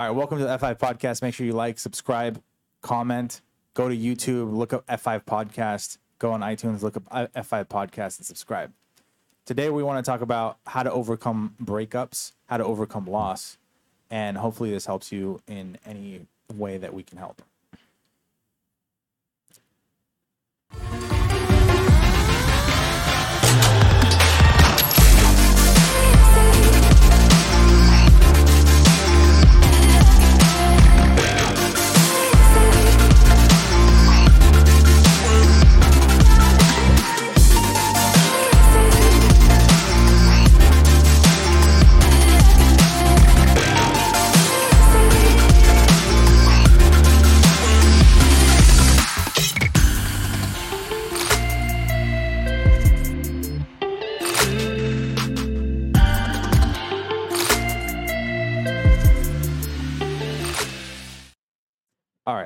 All right, welcome to the F5 podcast. Make sure you like, subscribe, comment, go to YouTube, look up F5 podcast, go on iTunes, look up uh, F5 podcast, and subscribe. Today, we want to talk about how to overcome breakups, how to overcome loss, and hopefully, this helps you in any way that we can help.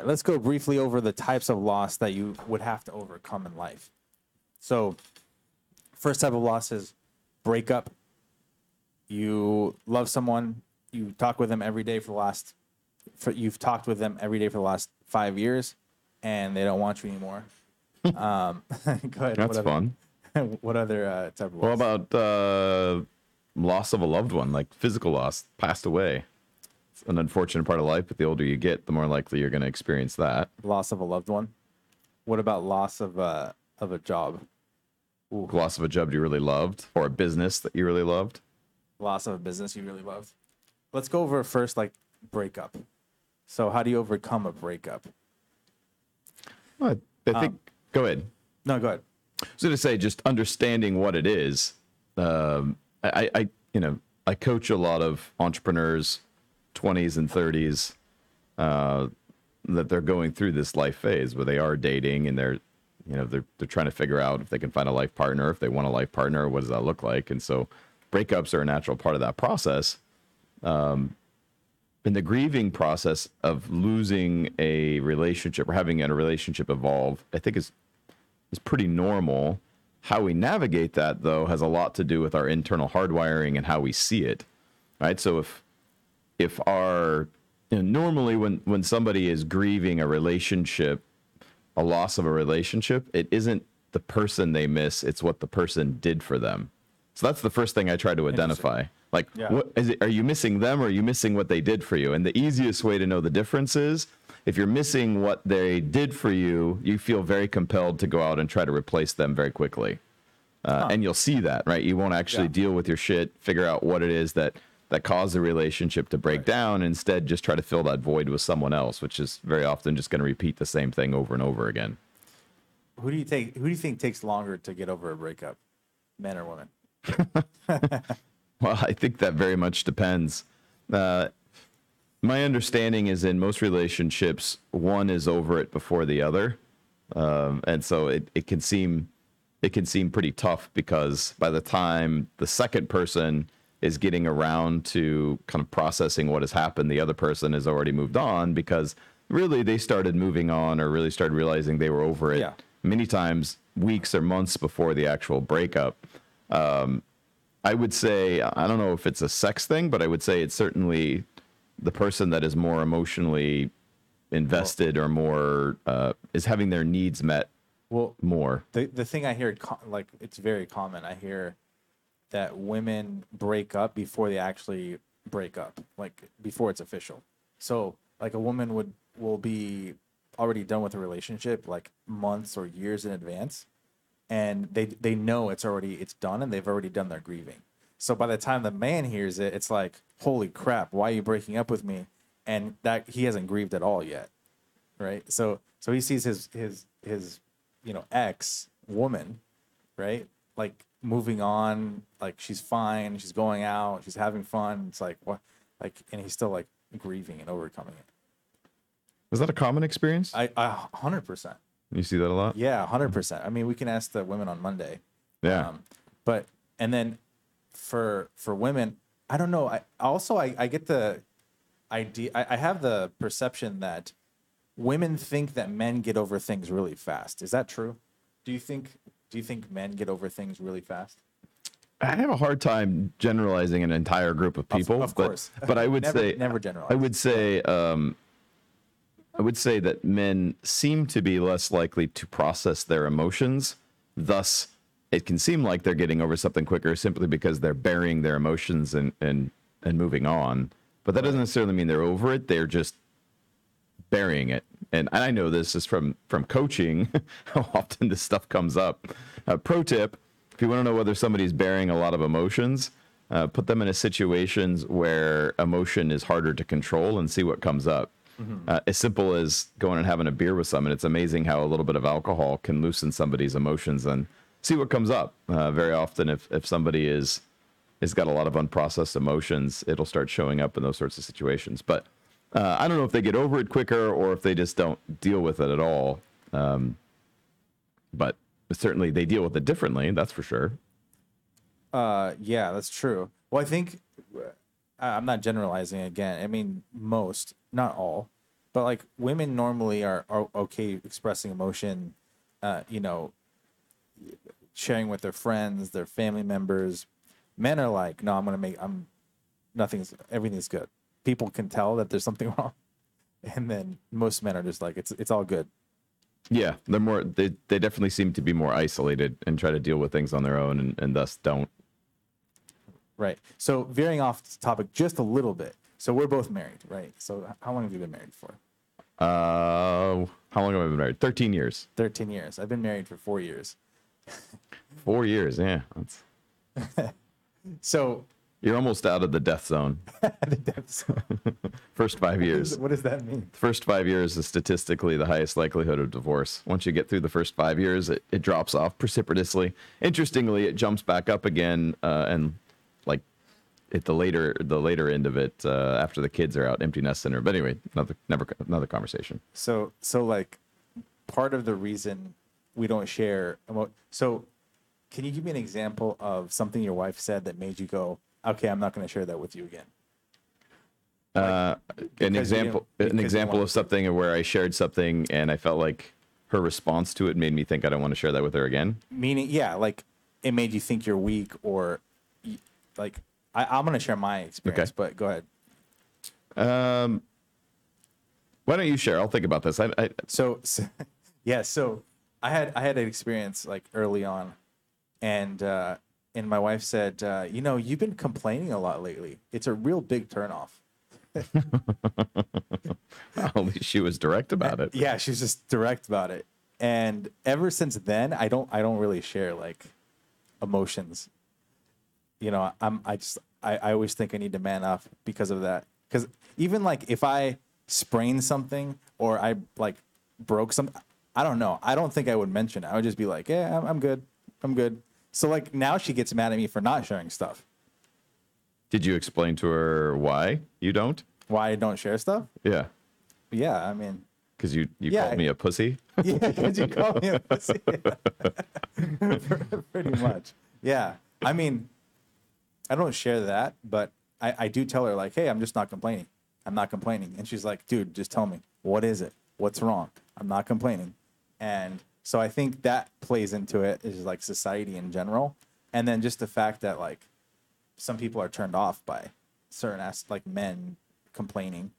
Right, let's go briefly over the types of loss that you would have to overcome in life. So, first type of loss is breakup. You love someone, you talk with them every day for the last, for, you've talked with them every day for the last five years, and they don't want you anymore. um, go ahead. That's what fun. What other uh, type of loss? What about uh, loss of a loved one, like physical loss, passed away? An unfortunate part of life, but the older you get, the more likely you're going to experience that. loss of a loved one? What about loss of a of a job? Loss of a job you really loved, or a business that you really loved. loss of a business you really loved. Let's go over first, like breakup. So, how do you overcome a breakup? Well, I I think. go ahead. No, go ahead. I was going to say, just understanding what it is. Um, I, I, you know, I coach a lot of entrepreneurs, twenties and thirties, uh, that they're going through this life phase where they are dating and they're, you know, they're they're trying to figure out if they can find a life partner, if they want a life partner, what does that look like? And so, breakups are a natural part of that process. Um, in the grieving process of losing a relationship or having a relationship evolve, I think is is pretty normal. How we navigate that, though, has a lot to do with our internal hardwiring and how we see it. Right. So if if our you know, normally when when somebody is grieving a relationship, a loss of a relationship, it isn't the person they miss; it's what the person did for them. So that's the first thing I try to identify. Like, Yeah. what is it? Are you missing them, or are you missing what they did for you? And the easiest way to know the difference is if you're missing what they did for you, you feel very compelled to go out and try to replace them very quickly. Uh, And you'll see that, right? You won't actually Yeah. deal with your shit, figure out what it is that that cause the relationship to break down. Instead, just try to fill that void with someone else, which is very often just going to repeat the same thing over and over again. Who do you take? Who do you think takes longer to get over a breakup, men or women? Well, I think that very much depends. Uh, my understanding is in most relationships, one is over it before the other, um, and so it, it can seem it can seem pretty tough because by the time the second person is getting around to kind of processing what has happened, the other person has already moved on because really they started moving on or really started realizing they were over it Yeah. many times weeks or months before the actual breakup. I would say I don't know if it's a sex thing, but I would say it's certainly the person that is more emotionally invested or more uh, is having their needs met Well, more. the the thing I hear, like it's very common. I hear that women break up before they actually break up, like before it's official. So, like a woman would will be already done with a relationship like months or years in advance, and they they know it's already it's done and they've already done their grieving. So by the time the man hears it, it's like, holy crap, why are you breaking up with me? And that he hasn't grieved at all yet right? So so he sees his his his you know ex woman, right? Like moving on, like she's fine, she's going out, she's having fun. It's like what, like, and he's still like grieving and overcoming it. Is that a common experience? I a hundred percent, you see that a lot. yeah, hundred percent. I mean, we can ask the women on Monday. Yeah. Um, but and then for for women, I don't know. I also I, I get the idea. I, I have the perception that women think that men get over things really fast. Is that true? Do you think do you think men get over things really fast? I have a hard time generalizing an entire group of people. of but, course. but I would Never- say never generalize. I would say um, I would say that men seem to be less likely to process their emotions. Thus, it can seem like they're getting over something quicker simply because they're burying their emotions and and and moving on. But that doesn't necessarily mean they're over it. They're just burying it. And I know this is from from coaching how often this stuff comes up. Uh, pro tip: if you want to know whether somebody's burying a lot of emotions, uh, put them in a situations where emotion is harder to control and see what comes up. Uh, as simple as going and having a beer with someone. It's amazing how a little bit of alcohol can loosen somebody's emotions and see what comes up. Uh, very often, if if somebody is has got a lot of unprocessed emotions, it'll start showing up in those sorts of situations. But uh, I don't know if they get over it quicker or if they just don't deal with it at all. Um, but certainly they deal with it differently. That's for sure. Uh, yeah, that's true. Well, I think uh, I'm not generalizing again. I mean, most, not all, but like women normally are, are okay expressing emotion, uh, you know, sharing with their friends, their family members. Men are like, no, I'm gonna make, I'm, nothing's, everything's good. People can tell that there's something wrong, and then most men are just like, it's, it's all good. Yeah, they're more. They they definitely seem to be more isolated and try to deal with things on their own, and, and thus don't. Right. So veering off topic just a little bit. So we're both married, right? So how long have you been married for? Uh, how long have I been married? Thirteen years. 13 years. I've been married for four years. Four years. Yeah, that's. So You're almost out of the death zone. the depths- First five years. what does that mean? The First five years is statistically the highest likelihood of divorce. Once you get through the first five years, it, it drops off precipitously. Interestingly, it jumps back up again, uh, and like at the later the later end of it, uh, after the kids are out, empty nest center. But anyway, another never another conversation. So so like part of the reason we don't share emo- so can you give me an example of something your wife said that made you go, "Okay, I'm not going to share that with you again." Uh, an because you example didn't- an because you example of something where I shared something and I felt like her response to it made me think I don't want to share that with her again. Meaning, yeah, like it made you think you're weak or y- like I, I'm going to share my experience, Okay. but go ahead. Um, why don't you share? I'll think about this. I, I so, so yeah so i had i had an experience like early on and uh and my wife said uh you know you've been complaining a lot lately. It's a real big turnoff. Least she was direct about it. yeah she's just direct about it. And ever since then i don't i don't really share like emotions. You know i'm i just i, I always think i need to man up because of that. Because even like if i sprain something or i like broke some i don't know. I don't think i would mention it. I would just be like yeah i'm, I'm good. I'm good so like now she gets mad at me for not sharing stuff Did you explain to her why you don't? why i don't share stuff Yeah, yeah i mean because you you Yeah. called me a pussy. Yeah, because you call me a pussy. Pretty much. Yeah. I mean, I don't share that, but I, I do tell her, like, hey, I'm just not complaining. I'm not complaining. And she's like, dude, just tell me, what is it? What's wrong? I'm not complaining. And so I think that plays into it is like society in general. And then just the fact that, like, some people are turned off by certain as like men complaining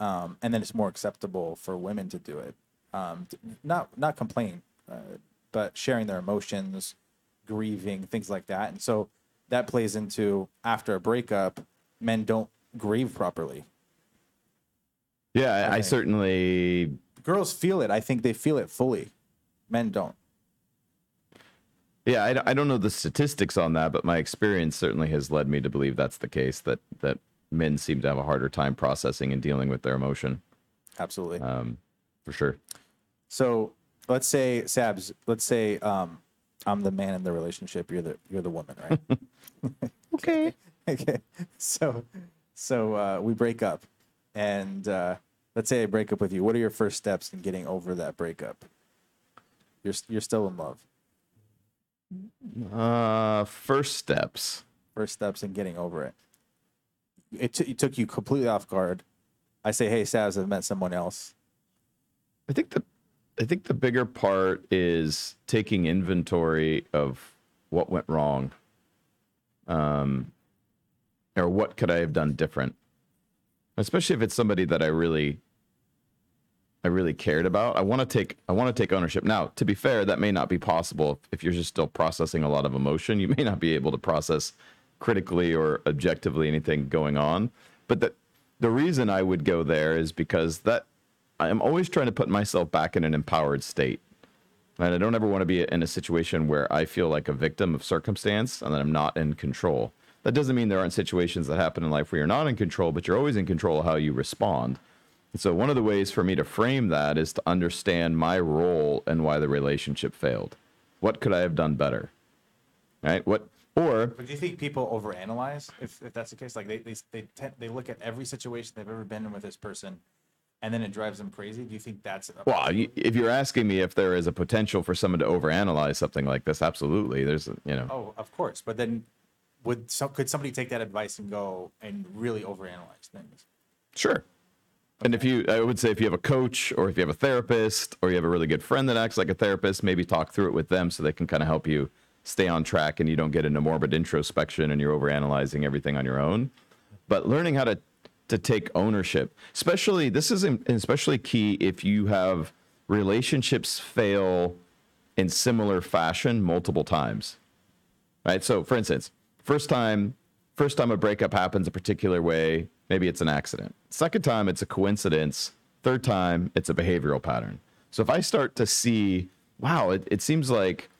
um, and then it's more acceptable for women to do it. Um, not not complain, uh, but sharing their emotions, grieving, things like that. And so that plays into after a breakup, men don't grieve properly. Yeah, I, I certainly. Girls feel it. I think they feel it fully. Men don't. Yeah, I, don't- I don't know the statistics on that, but my experience certainly has led me to believe that's the case. That that men seem to have a harder time processing and dealing with their emotion, Absolutely. um, for sure. So let's say Sabs. Let's say um, I'm the man in the relationship. You're the you're the woman, right? Okay. okay. So so uh, we break up, and uh, let's say I break up with you. What are your first steps in getting over that breakup? You're you're still in love. Uh, first steps. First steps in getting over it. It, t- it took you completely off guard. I say, hey, Sabs, I've met someone else. I think the I think the bigger part is taking inventory of what went wrong. um, or what could I have done different? Especially if it's somebody that I really, I really cared about. I want to take, I want to take ownership. Now, to be fair, that may not be possible if, you're just still processing a lot of emotion. You may not be able to process critically or objectively anything going on. But the the reason I would go there is because that I'm always trying to put myself back in an empowered state. And I don't ever want to be in a situation where I feel like a victim of circumstance and that I'm not in control. That doesn't mean there aren't situations that happen in life where you're not in control, but you're always in control of how you respond. So, one of the ways for me to frame that is to understand my role and why the relationship failed. What could I have done better? Right? What, or But do you think people overanalyze if, if that's the case? Like they they they, tend, they look at every situation they've ever been in with this person, and then it drives them crazy. Do you think that's Well, you- if you're asking me if there is a potential for someone to overanalyze something like this, absolutely. There's, you know, oh, of course. But then would some could somebody take that advice and go and really overanalyze things? sure. And if you, I would say, if you have a coach or if you have a therapist or you have a really good friend that acts like a therapist, maybe talk through it with them so they can kind of help you stay on track and you don't get into morbid introspection and you're overanalyzing everything on your own. But learning how to to take ownership, especially this is especially key if you have relationships fail in similar fashion multiple times. right? So, for instance, first time, first time a breakup happens a particular way, maybe it's an accident. Second time, it's a coincidence. Third time, it's a behavioral pattern. So if I start to see, wow, it, it seems like,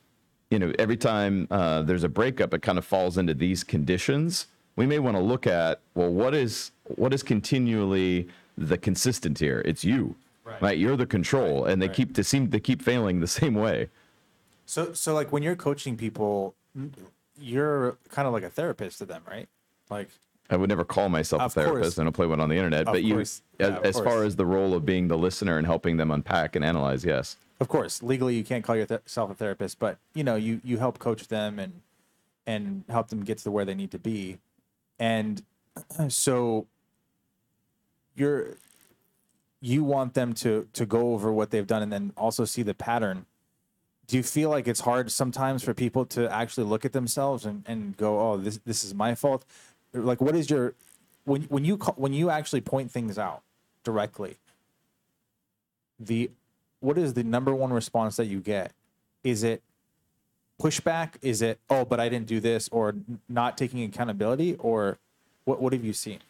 you know, every time uh, there's a breakup, it kind of falls into these conditions. We may want to look at, well, what is what is continually the consistent here? It's you, Right. right? You're the control, and they right. keep to seem they keep failing the same way. So so like when you're coaching people, you're kind of like a therapist to them, right? Like I would never call myself Of a therapist. course. I don't play one on the internet. Of but you, as, Yeah, as far as the role of being the listener and helping them unpack and analyze, yes. of course legally you can't call yourself a therapist but you know you you help coach them and and help them get to where they need to be and so you're you want them to to go over what they've done and then also see the pattern do you feel like it's hard sometimes for people to actually look at themselves and, and go oh this this is my fault like what is your when when you call, when you actually point things out directly the what is the number one response that you get? Is it pushback? Is it oh, but I didn't do this, or not taking accountability, or what? What have you seen?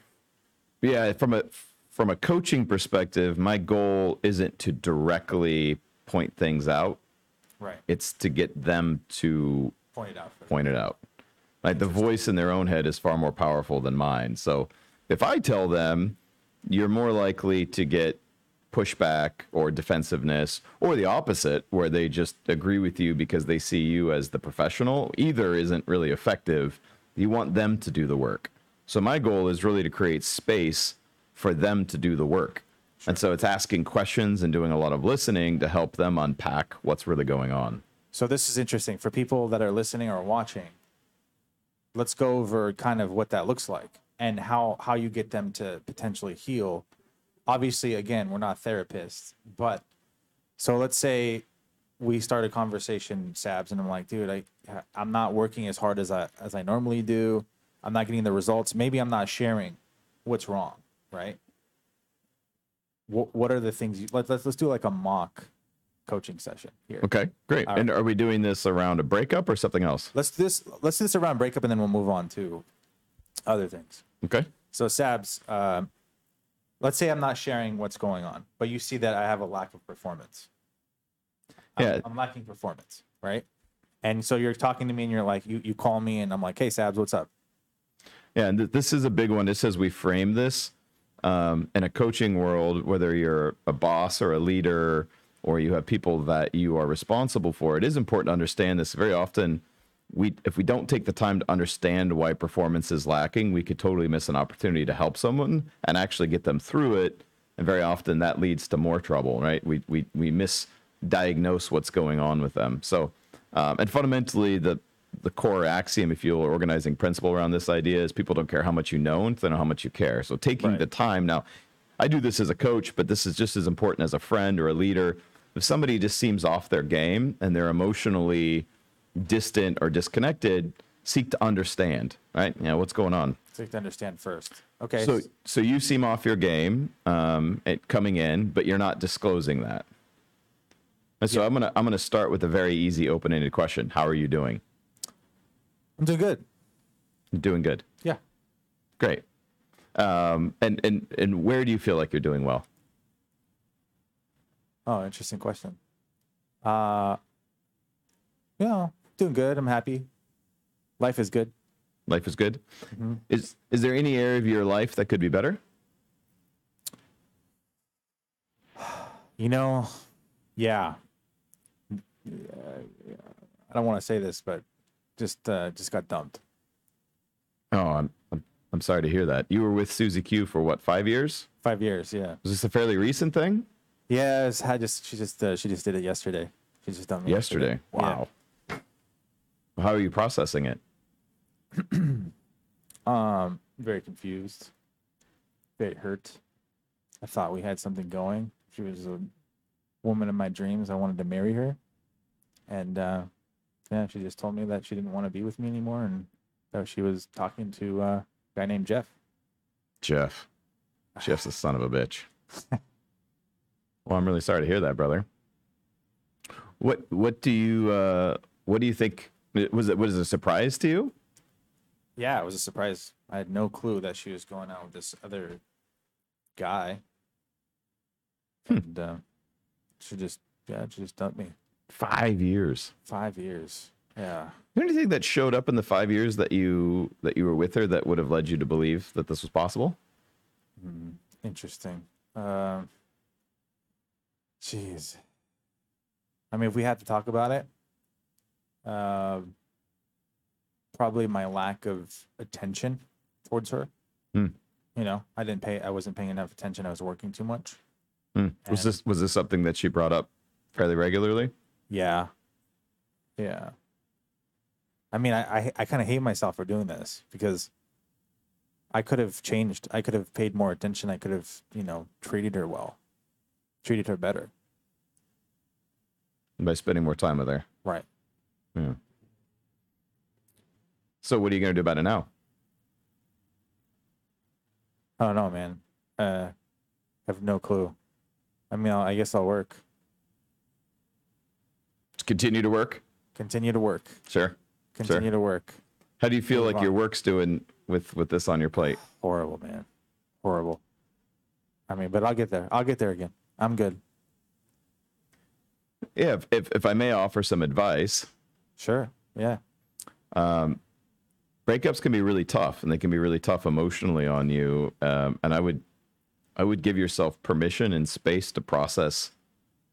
Yeah, from a from a coaching perspective, my goal isn't to directly point things out. Right. It's to get them to Point it out. Point it out. Like the voice in their own head is far more powerful than mine. So if I tell them, you're more likely to get pushback or defensiveness, or the opposite, where they just agree with you because they see you as the professional. Either isn't really effective. You want them to do the work. So my goal is really to create space for them to do the work. And so it's asking questions and doing a lot of listening to help them unpack what's really going on. So this is interesting for people that are listening or watching. Let's go over kind of what that looks like and how how you get them to potentially heal. Obviously, again, we're not therapists, but so let's say we start a conversation, Sabs, and I'm like, dude, I I'm not working as hard as I as I normally do. I'm not getting the results. Maybe I'm not sharing what's wrong, right? What what are the things you let's let's let's do like a mock coaching session here. Okay, great. All right. And are we doing this around a breakup or something else? Let's do this. Let's do this around breakup, and then we'll move on to other things. Okay. So, Sabs, um, let's say I'm not sharing what's going on, but you see that I have a lack of performance. I'm, Yeah. I'm lacking performance, right? And so you're talking to me, and you're like, you you call me, and I'm like, hey, Sabs, what's up? Yeah, and th- this is a big one. Just as we frame this um, in a coaching world, whether you're a boss or a leader, or you have people that you are responsible for, it is important to understand this. Very often, we if we don't take the time to understand why performance is lacking, we could totally miss an opportunity to help someone and actually get them through it. And very often, that leads to more trouble. Right? We we we misdiagnose what's going on with them. So, um, and fundamentally, the the core axiom, if you will, organizing principle around this idea is people don't care how much you know until they know how much you care. So taking Right. the time now, I do this as a coach, but this is just as important as a friend or a leader. If somebody just seems off their game and they're emotionally distant or disconnected, seek to understand, right? Yeah, what's going on? Seek to understand first. Okay. So, so you seem off your game um, at coming in, but you're not disclosing that. And so I'm gonna I'm gonna start with a very easy open-ended question. How are you doing? I'm doing good. Doing good. Yeah. Great. Um, and and and where do you feel like you're doing well? Oh, interesting question. Uh, you know, doing good. I'm happy. Life is good. Life is good. Is is there any area of your life that could be better? You know, yeah. I don't want to say this, but just uh, just got dumped. Oh, I'm, I'm I'm sorry to hear that. You were with Susie Q for what five years? Five years. Yeah. Was this a fairly recent thing? Yeah. Had just she just uh, she just did it yesterday. She just done me Yesterday. Wow. How are you processing it? Um, very confused, very hurt. I thought we had something going. She was a woman of my dreams. I wanted to marry her, and uh, yeah, she just told me that she didn't want to be with me anymore, and that she was talking to uh, a guy named Jeff. Jeff. Jeff's a son of a bitch. well, I'm really sorry to hear that, brother. What what do you uh what do you think was it was it a surprise to you? Yeah, it was a surprise. I had no clue that she was going out with this other guy, and uh, she just yeah, she just dumped me. 5 years. Five years. Yeah. Anything that showed up in the 5 years that you that you were with her that would have led you to believe that this was possible? Interesting. Um, jeez. I mean, if we had to talk about it, uh, probably my lack of attention towards her. Hmm. You know, I didn't pay. I wasn't paying enough attention. I was working too much. Hmm. Was this was this something that she brought up fairly regularly? Yeah. Yeah. I mean, I I, I kind of hate myself for doing this because I could have changed. I could have paid more attention. I could have, you know, treated her well, treated her better. By spending more time with her. Right. Yeah. So what are you going to do about it now? I don't know, man. Uh, I have no clue. I mean, I'll, I guess I'll work. Just continue to work? Continue to work. Sure. Continue to work. How do you feel Move like your on. work's doing with with this on your plate? Horrible, man. Horrible. I mean, but I'll get there. I'll get there again. I'm good. Yeah, if, if if I may offer some advice, Sure. Yeah. breakups can be really tough, and they can be really tough emotionally on you. Um, and I would I would give yourself permission and space to process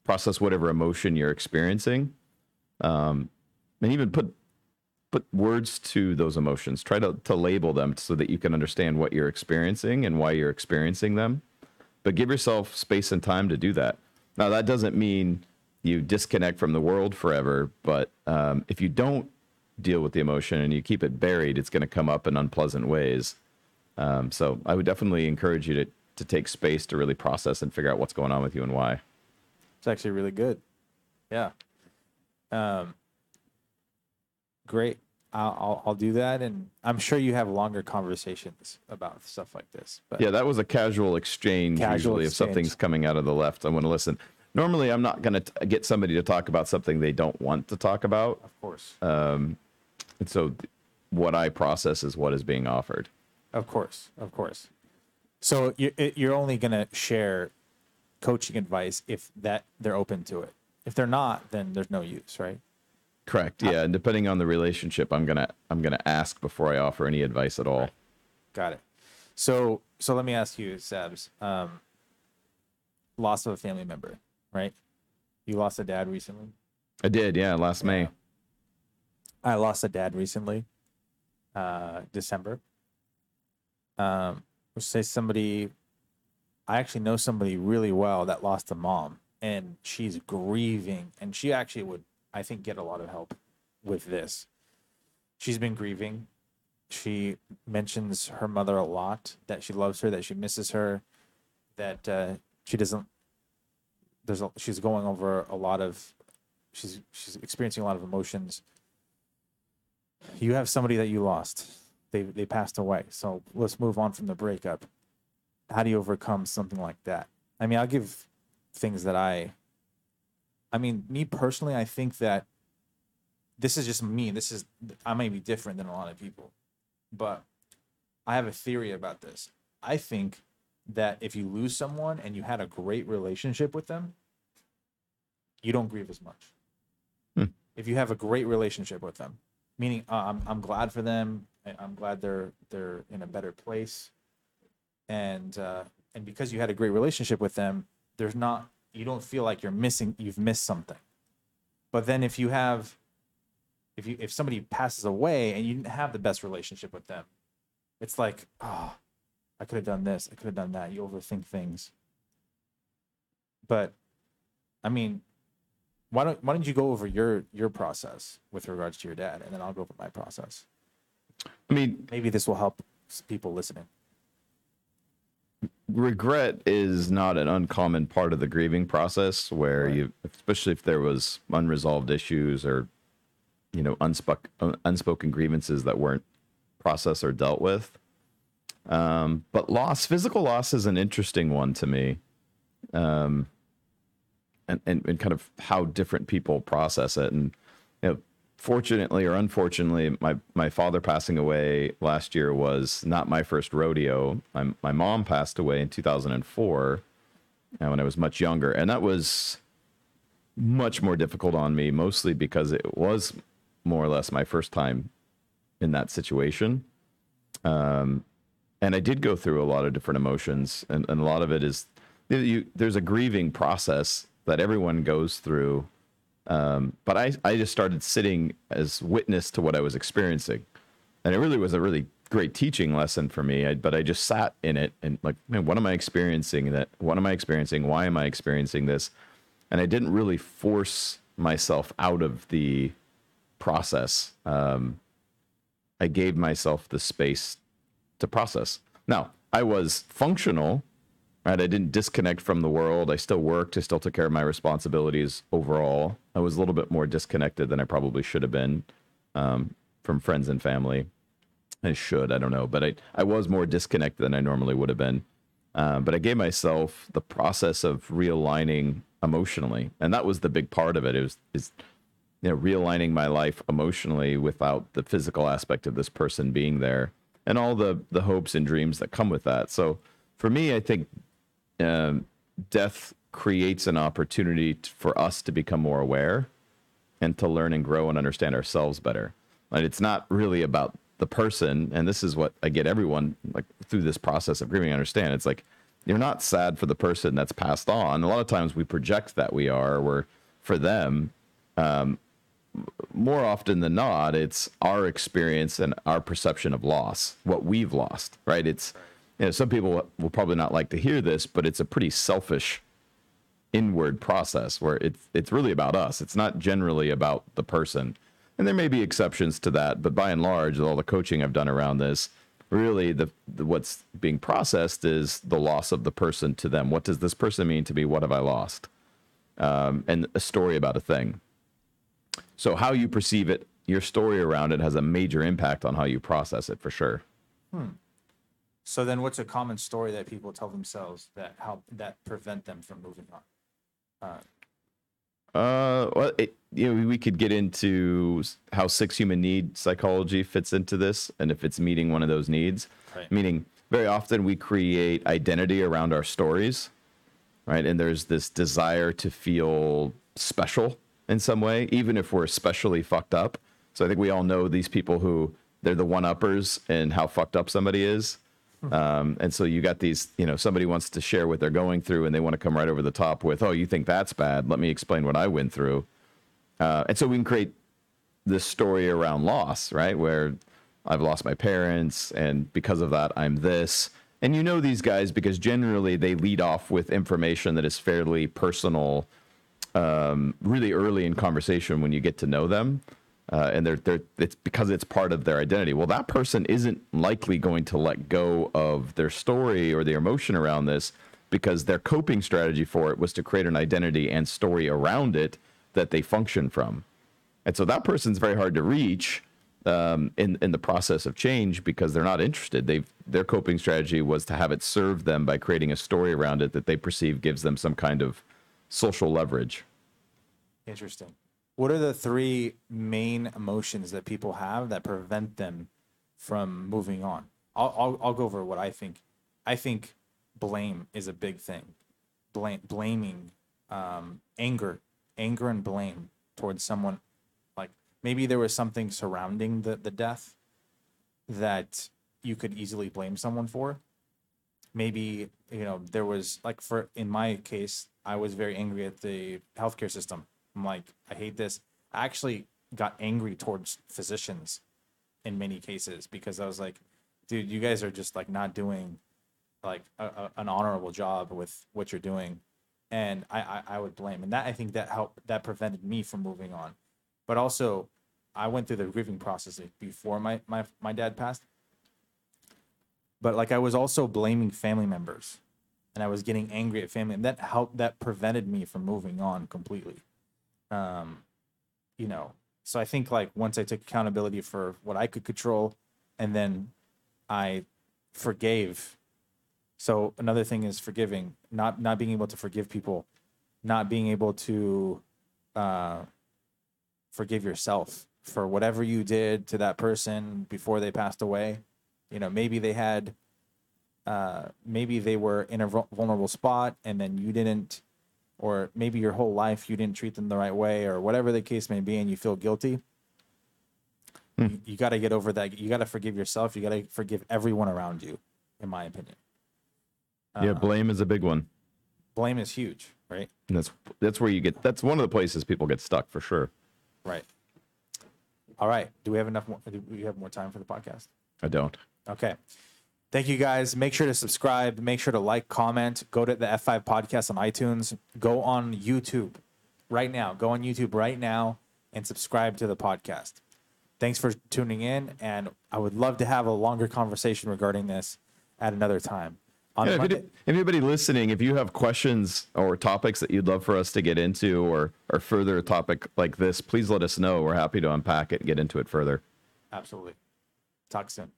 process whatever emotion you're experiencing, um, and even put put words to those emotions. Try to to label them so that you can understand what you're experiencing and why you're experiencing them. But give yourself space and time to do that. Now that doesn't mean you disconnect from the world forever, but um, if you don't deal with the emotion and you keep it buried, it's going to come up in unpleasant ways. Um, so I would definitely encourage you to to take space to really process and figure out what's going on with you and why. It's actually really good. Yeah. Um, great. I'll, I'll I'll do that, and I'm sure you have longer conversations about stuff like this. But Yeah, that was a casual exchange. Casual usually, if exchange. something's coming out of the left, I want to listen. Normally, I'm not going to get somebody to talk about something they don't want to talk about. of course, um, And so, th- what I process is what is being offered. of course, of course. So you it- you're only gonna share coaching advice if that they're open to it. If they're not, then there's no use, right? Correct. Yeah, and depending on the relationship, I'm gonna I'm gonna ask before I offer any advice at all. Got it. So so let me ask you, Sabs. Um, loss of a family member, right? You lost a dad recently. I did. Yeah, last May. Yeah. I lost a dad recently, uh, December. Um, let's say somebody, I actually know somebody really well that lost a mom, and she's grieving, and she actually would, I think, get a lot of help with this. She's been grieving. She mentions her mother a lot, that she loves her, that she misses her, that uh, she doesn't. There's a, she's going over a lot of she's she's experiencing a lot of emotions you have somebody that you lost. They they passed away. So let's move on from the breakup. How do you overcome something like that? I mean, I'll give things that I I mean, me personally, I think that this is just me. This is I may be different than a lot of people, but I have a theory about this. I think that if you lose someone and you had a great relationship with them, you don't grieve as much. Hmm. If you have a great relationship with them, meaning uh, I'm I'm glad for them. I'm glad they're they're in a better place, and uh, and because you had a great relationship with them, there's not you don't feel like you're missing you've missed something. But then if you have if you if somebody passes away and you didn't have the best relationship with them, it's like oh, I could have done this, I could have done that. You overthink things. But I mean, why don't why don't you go over your your process with regards to your dad, and then I'll go over my process. I mean, Maybe this will help people listening. Regret is not an uncommon part of the grieving process where Right. you especially if there was unresolved issues or you know unspoken unspoken grievances that weren't processed or dealt with. Um, but loss physical loss is an interesting one to me. Um, and, and, and kind of how different people process it. And you know fortunately or unfortunately, my my father passing away last year was not my first rodeo. My my mom passed away in 2004, and when I was much younger, and that was much more difficult on me, mostly because it was more or less my first time in that situation. Um, and I did go through a lot of different emotions, and, and a lot of it is you, there's a grieving process that everyone goes through um, but I, I just started sitting as witness to what I was experiencing. And it really was a really great teaching lesson for me. I, but I just sat in it and like, man, what am I experiencing? That what am I experiencing? Why am I experiencing this? And I didn't really force myself out of the process. Um, I gave myself the space to process. Now, I was functional, right? I didn't disconnect from the world. I still worked. I still took care of my responsibilities overall. I was a little bit more disconnected than I probably should have been um, from friends and family. I should, I don't know, but I, I was more disconnected than I normally would have been. Um, but I gave myself the process of realigning emotionally, and that was the big part of it. It was is you know realigning my life emotionally without the physical aspect of this person being there, and all the the hopes and dreams that come with that. So for me, I think um, death creates an opportunity t- for us to become more aware and to learn and grow and understand ourselves better. And it's not really about the person, and this is what I get everyone like through this process of grieving. Understand it's like you're not sad for the person that's passed on. A lot of times we project that we are. We're for them. Um, more often than not, it's our experience and our perception of loss, what we've lost. Right? It's you know some people will probably not like to hear this, but it's a pretty selfish inward process where it's it's really about us. It's not generally about the person. And there may be exceptions to that, but by and large, all the coaching I've done around this, really the, the what's being processed is the loss of the person to them. What does this person mean to me? What have I lost? Um, and a story about a thing. So how you perceive it, your story around it has a major impact on how you process it for sure. So then, what's a common story that people tell themselves that help that prevent them from moving on? Uh, Uh, well, it, you know, we could get into how six human need psychology fits into this, and if it's meeting one of those needs. Right. Meaning, very often we create identity around our stories, right? And there's this desire to feel special in some way, even if we're especially fucked up. So I think we all know these people who they're the one uppers and how fucked up somebody is. Um, and so you got these, you know, somebody wants to share what they're going through and they want to come right over the top with, oh, you think that's bad? Let me explain what I went through. Uh, and so we can create this story around loss, right? Where I've lost my parents and because of that, I'm this. And you know these guys because generally they lead off with information that is fairly personal um, really early in conversation when you get to know them. Uh, and they're, they're, it's because it's part of their identity. Well, that person isn't likely going to let go of their story or their emotion around this because their coping strategy for it was to create an identity and story around it that they function from. And so that person's very hard to reach um, in in the process of change because they're not interested. They've their coping strategy was to have it serve them by creating a story around it that they perceive gives them some kind of social leverage. Interesting. What are the three main emotions that people have that prevent them from moving on? I'll, I'll, I'll go over what I think. I think blame is a big thing. Blame, blaming, um, anger, anger and blame towards someone. Like maybe there was something surrounding the, the death that you could easily blame someone for. Maybe, you know, there was like for, in my case, I was very angry at the healthcare system. I'm like, I hate this. I actually got angry towards physicians in many cases because I was like, dude, you guys are just like not doing like a, a, an honorable job with what you're doing. And I, I, I would blame. And that I think that helped, that prevented me from moving on. But also, I went through the grieving process before my, my, my dad passed. But like I was also blaming family members and I was getting angry at family, and that helped, that prevented me from moving on completely um you know so i think like once i took accountability for what i could control and then i forgave so another thing is forgiving not not being able to forgive people not being able to uh forgive yourself for whatever you did to that person before they passed away. You know maybe they had uh maybe they were in a vulnerable spot and then you didn't or maybe your whole life you didn't treat them the right way or whatever the case may be and you feel guilty hmm. you, you got to get over that you got to forgive yourself you got to forgive everyone around you in my opinion yeah, uh, blame is a big one. blame is huge right And that's that's where you get that's one of the places people get stuck for sure. right all right do we have enough more do we have more time for the podcast I don't. Okay. Thank you guys. Make sure to subscribe. Make sure to like, comment. Go to the F5 podcast on iTunes. Go on YouTube right now. Go on YouTube right now and subscribe to the podcast. Thanks for tuning in. And I would love to have a longer conversation regarding this at another time. On Yeah, Monday, anybody listening, if you have questions or topics that you'd love for us to get into or or further a topic like this, please let us know. We're happy to unpack it and get into it further. absolutely. Talk soon.